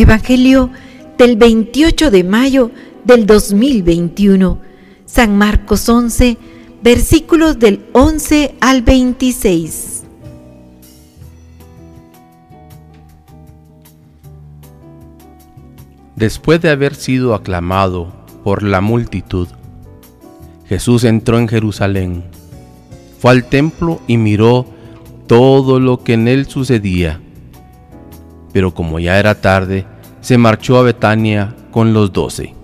Evangelio del 28 de mayo del 2021. San Marcos 11, versículos del 11 al 26. Después de haber sido aclamado por la multitud, Jesús entró en Jerusalén, fue al templo y miró todo lo que en él sucedía pero como ya era tarde, se marchó a Betania con los doce.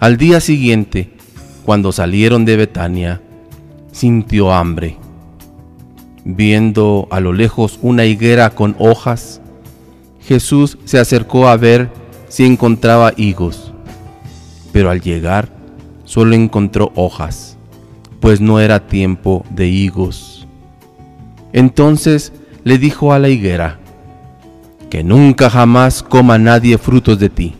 Al día siguiente, cuando salieron de Betania, sintió hambre. Viendo a lo lejos una higuera con hojas, Jesús se acercó a ver si encontraba higos, pero al llegar solo encontró hojas, pues no era tiempo de higos. Entonces le dijo a la higuera, que nunca jamás coma nadie frutos de ti.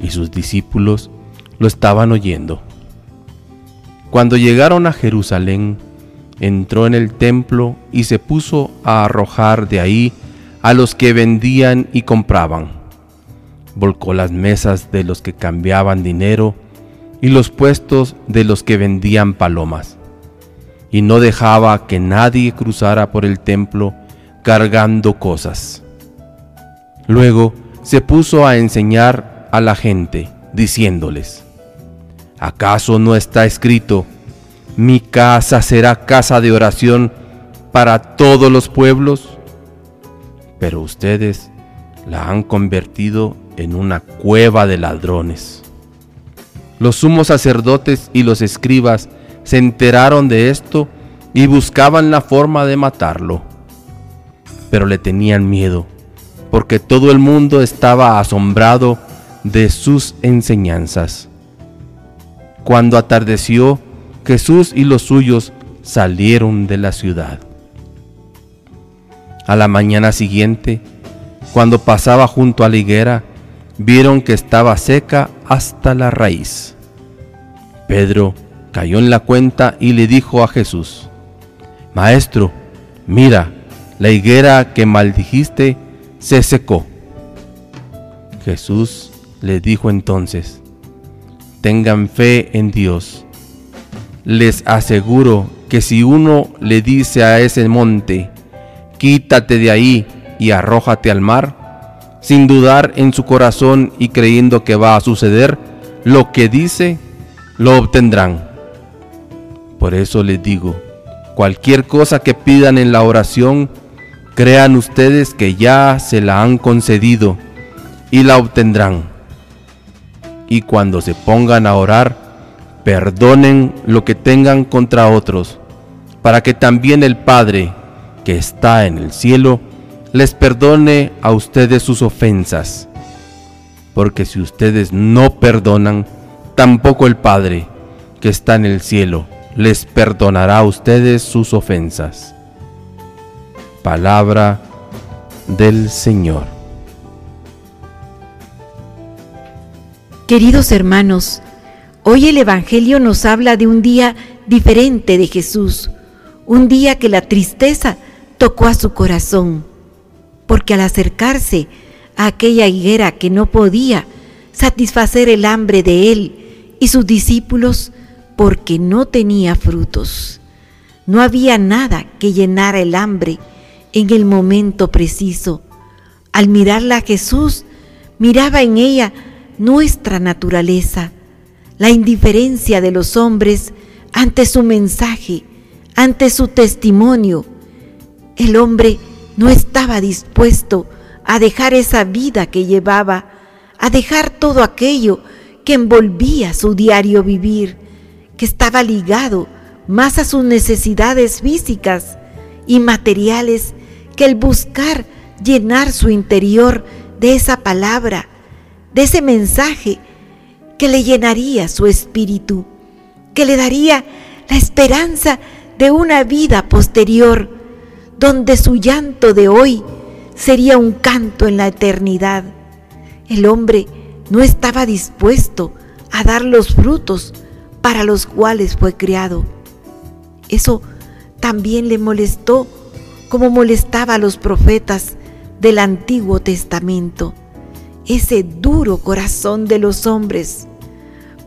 Y sus discípulos lo estaban oyendo. Cuando llegaron a Jerusalén, entró en el templo y se puso a arrojar de ahí a los que vendían y compraban. Volcó las mesas de los que cambiaban dinero y los puestos de los que vendían palomas. Y no dejaba que nadie cruzara por el templo cargando cosas. Luego se puso a enseñar a la gente, diciéndoles, ¿acaso no está escrito, mi casa será casa de oración para todos los pueblos? Pero ustedes la han convertido en una cueva de ladrones. Los sumos sacerdotes y los escribas se enteraron de esto y buscaban la forma de matarlo, pero le tenían miedo porque todo el mundo estaba asombrado de sus enseñanzas. Cuando atardeció, Jesús y los suyos salieron de la ciudad. A la mañana siguiente, cuando pasaba junto a la higuera, vieron que estaba seca hasta la raíz. Pedro cayó en la cuenta y le dijo a Jesús, Maestro, mira, la higuera que maldijiste se secó. Jesús les dijo entonces, tengan fe en Dios. Les aseguro que si uno le dice a ese monte, quítate de ahí y arrójate al mar, sin dudar en su corazón y creyendo que va a suceder, lo que dice, lo obtendrán. Por eso les digo, cualquier cosa que pidan en la oración, crean ustedes que ya se la han concedido y la obtendrán. Y cuando se pongan a orar, perdonen lo que tengan contra otros, para que también el Padre, que está en el cielo, les perdone a ustedes sus ofensas. Porque si ustedes no perdonan, tampoco el Padre, que está en el cielo, les perdonará a ustedes sus ofensas. Palabra del Señor. Queridos hermanos, hoy el Evangelio nos habla de un día diferente de Jesús, un día que la tristeza tocó a su corazón, porque al acercarse a aquella higuera que no podía satisfacer el hambre de él y sus discípulos, porque no tenía frutos, no había nada que llenara el hambre en el momento preciso. Al mirarla a Jesús, miraba en ella nuestra naturaleza, la indiferencia de los hombres ante su mensaje, ante su testimonio. El hombre no estaba dispuesto a dejar esa vida que llevaba, a dejar todo aquello que envolvía su diario vivir, que estaba ligado más a sus necesidades físicas y materiales que el buscar llenar su interior de esa palabra, de ese mensaje que le llenaría su espíritu, que le daría la esperanza de una vida posterior, donde su llanto de hoy sería un canto en la eternidad. El hombre no estaba dispuesto a dar los frutos para los cuales fue criado. Eso también le molestó como molestaba a los profetas del Antiguo Testamento, ese duro corazón de los hombres.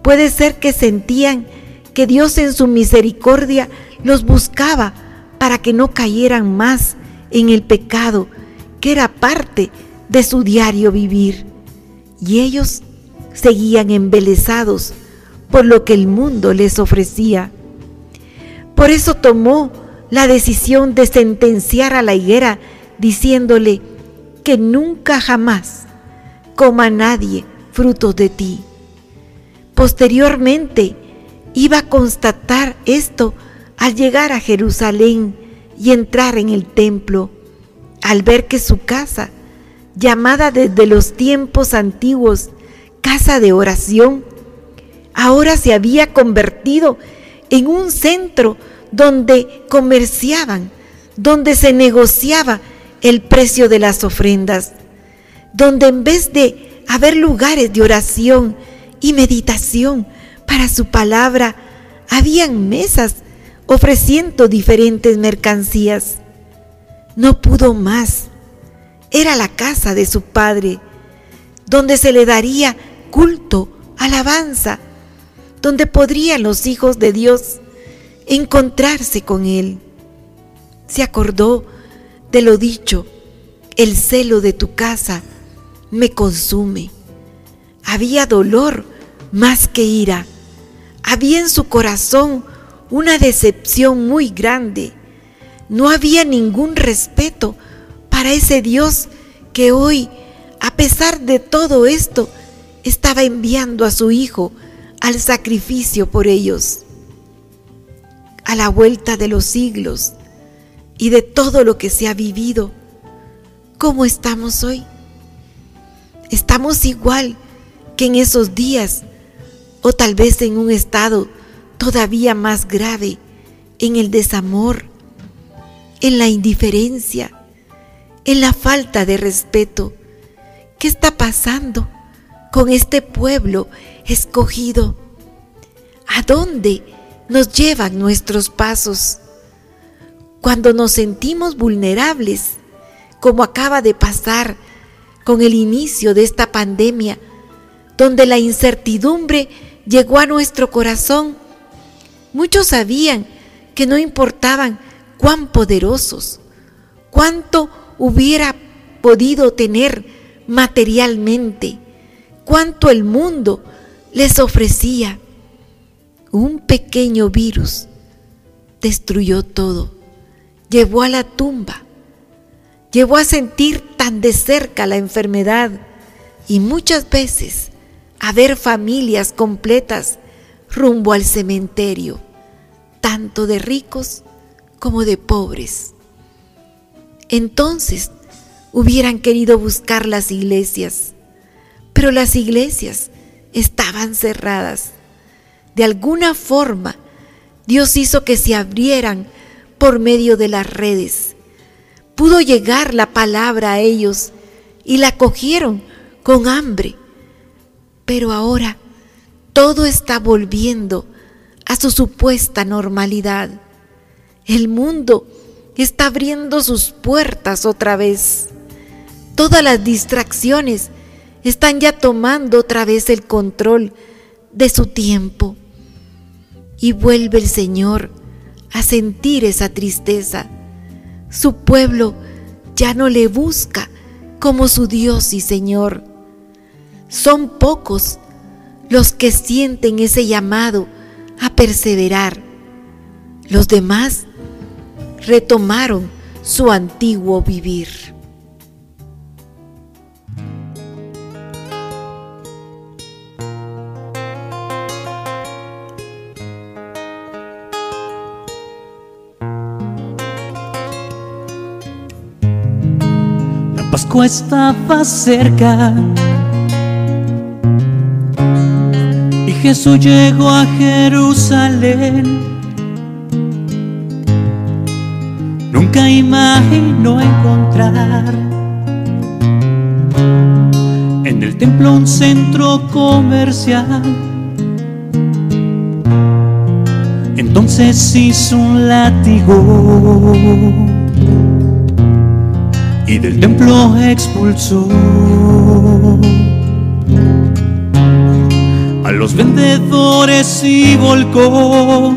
Puede ser que sentían que Dios en su misericordia los buscaba para que no cayeran más en el pecado que era parte de su diario vivir. Y ellos seguían embelesados por lo que el mundo les ofrecía. Por eso tomó la decisión de sentenciar a la higuera diciéndole que nunca jamás coma nadie frutos de ti. Posteriormente iba a constatar esto al llegar a Jerusalén y entrar en el templo, al ver que su casa, llamada desde los tiempos antiguos casa de oración, ahora se había convertido en un centro donde comerciaban, donde se negociaba el precio de las ofrendas, donde en vez de haber lugares de oración y meditación para su palabra, habían mesas ofreciendo diferentes mercancías. No pudo más. Era la casa de su padre, donde se le daría culto, alabanza, donde podrían los hijos de Dios encontrarse con Él. Se acordó de lo dicho, el celo de tu casa me consume. Había dolor más que ira. Había en su corazón una decepción muy grande. No había ningún respeto para ese Dios que hoy, a pesar de todo esto, estaba enviando a su Hijo al sacrificio por ellos. A la vuelta de los siglos y de todo lo que se ha vivido, ¿cómo estamos hoy? Estamos igual que en esos días o tal vez en un estado todavía más grave en el desamor, en la indiferencia, en la falta de respeto. ¿Qué está pasando con este pueblo escogido? ¿A dónde nos llevan nuestros pasos? Cuando nos sentimos vulnerables, como acaba de pasar con el inicio de esta pandemia, donde la incertidumbre llegó a nuestro corazón Muchos sabían que no importaban cuán poderosos, cuánto hubiera podido tener materialmente, cuánto el mundo les ofrecía. Un pequeño virus destruyó todo, llevó a la tumba, llevó a sentir tan de cerca la enfermedad y muchas veces a ver familias completas rumbo al cementerio tanto de ricos como de pobres. Entonces hubieran querido buscar las iglesias, pero las iglesias estaban cerradas. De alguna forma, Dios hizo que se abrieran por medio de las redes. Pudo llegar la palabra a ellos y la cogieron con hambre. Pero ahora todo está volviendo a su supuesta normalidad. El mundo está abriendo sus puertas otra vez. Todas las distracciones están ya tomando otra vez el control de su tiempo. Y vuelve el Señor a sentir esa tristeza. Su pueblo ya no le busca como su Dios y Señor. Son pocos los que sienten ese llamado a perseverar. Los demás retomaron su antiguo vivir. Pascua estaba cerca Jesús llegó a Jerusalén. Nunca imaginó encontrar en el templo un centro comercial. Entonces hizo un látigo y del templo expulsó a los vendedores y volcó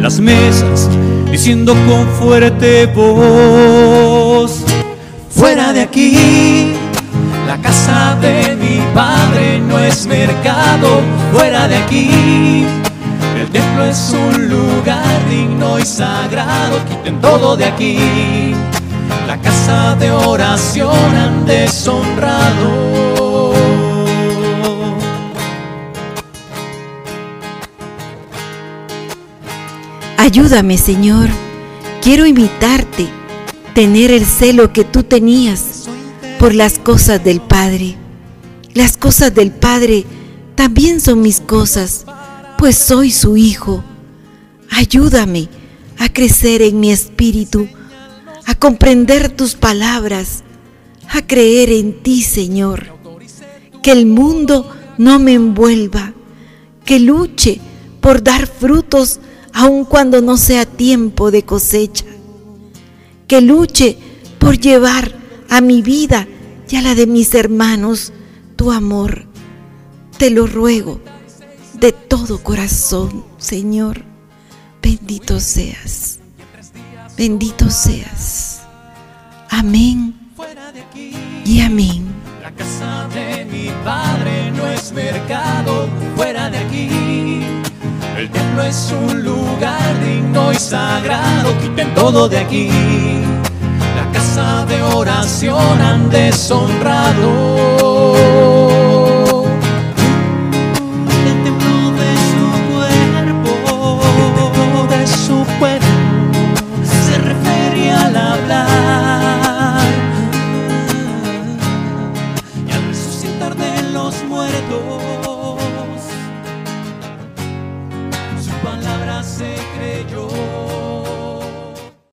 las mesas diciendo con fuerte voz, fuera de aquí, la casa de mi padre no es mercado, fuera de aquí. El templo es un lugar digno y sagrado, quiten todo de aquí. La casa de oración han deshonrado. Ayúdame, Señor. Quiero imitarte, tener el celo que tú tenías por las cosas del Padre. Las cosas del Padre también son mis cosas, pues soy su Hijo. Ayúdame a crecer en mi espíritu, a comprender tus palabras, a creer en ti, Señor. Que el mundo no me envuelva, que luche por dar frutos aun cuando no sea tiempo de cosecha. Que luche por llevar a mi vida y a la de mis hermanos tu amor. Te lo ruego de todo corazón, Señor. Bendito seas. Bendito seas. Amén y amén. La casa de mi padre no es mercado fuera de aquí. El templo es un lugar digno y sagrado, quiten todo de aquí. La casa de oración han deshonrado.